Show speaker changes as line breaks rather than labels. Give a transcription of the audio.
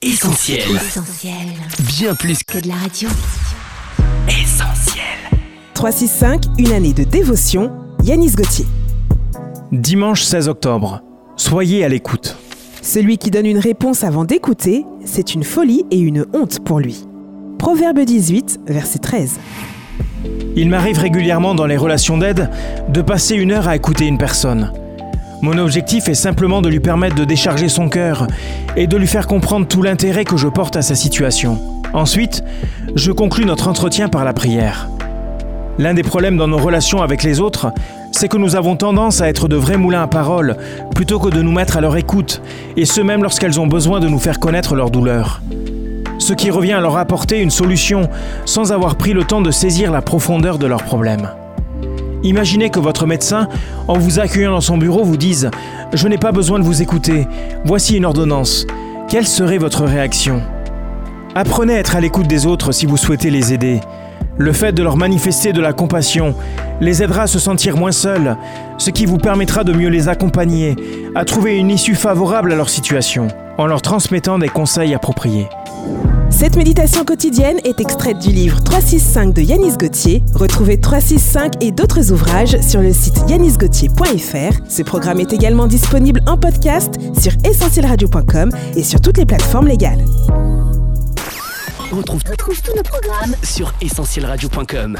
Essentiel.
Essentiel.
Bien plus
Que de la radio.
qu'essentiel.
365, une année de dévotion, Yanis Gauthier.
Dimanche 16 octobre. Soyez à l'écoute.
Celui qui donne une réponse avant d'écouter, c'est une folie et une honte pour lui. Proverbe 18, verset 13.
Il m'arrive régulièrement dans les relations d'aide de passer une heure à écouter une personne. Mon objectif est simplement de lui permettre de décharger son cœur et de lui faire comprendre tout l'intérêt que je porte à sa situation. Ensuite, je conclus notre entretien par la prière. L'un des problèmes dans nos relations avec les autres, c'est que nous avons tendance à être de vrais moulins à parole plutôt que de nous mettre à leur écoute, et ce même lorsqu'elles ont besoin de nous faire connaître leur douleur. Ce qui revient à leur apporter une solution sans avoir pris le temps de saisir la profondeur de leurs problèmes. Imaginez que votre médecin, en vous accueillant dans son bureau, vous dise ⁇ Je n'ai pas besoin de vous écouter, voici une ordonnance ⁇ Quelle serait votre réaction? Apprenez à être à l'écoute des autres si vous souhaitez les aider. Le fait de leur manifester de la compassion les aidera à se sentir moins seuls, ce qui vous permettra de mieux les accompagner, à trouver une issue favorable à leur situation, en leur transmettant des conseils appropriés.
Cette méditation quotidienne est extraite du livre 365 de Yanis Gauthier. Retrouvez 365 et d'autres ouvrages sur le site yanisgauthier.fr. Ce programme est également disponible en podcast sur essentielradio.com et sur toutes les plateformes légales.
On retrouve,
tous nos programmes
sur essentielradio.com.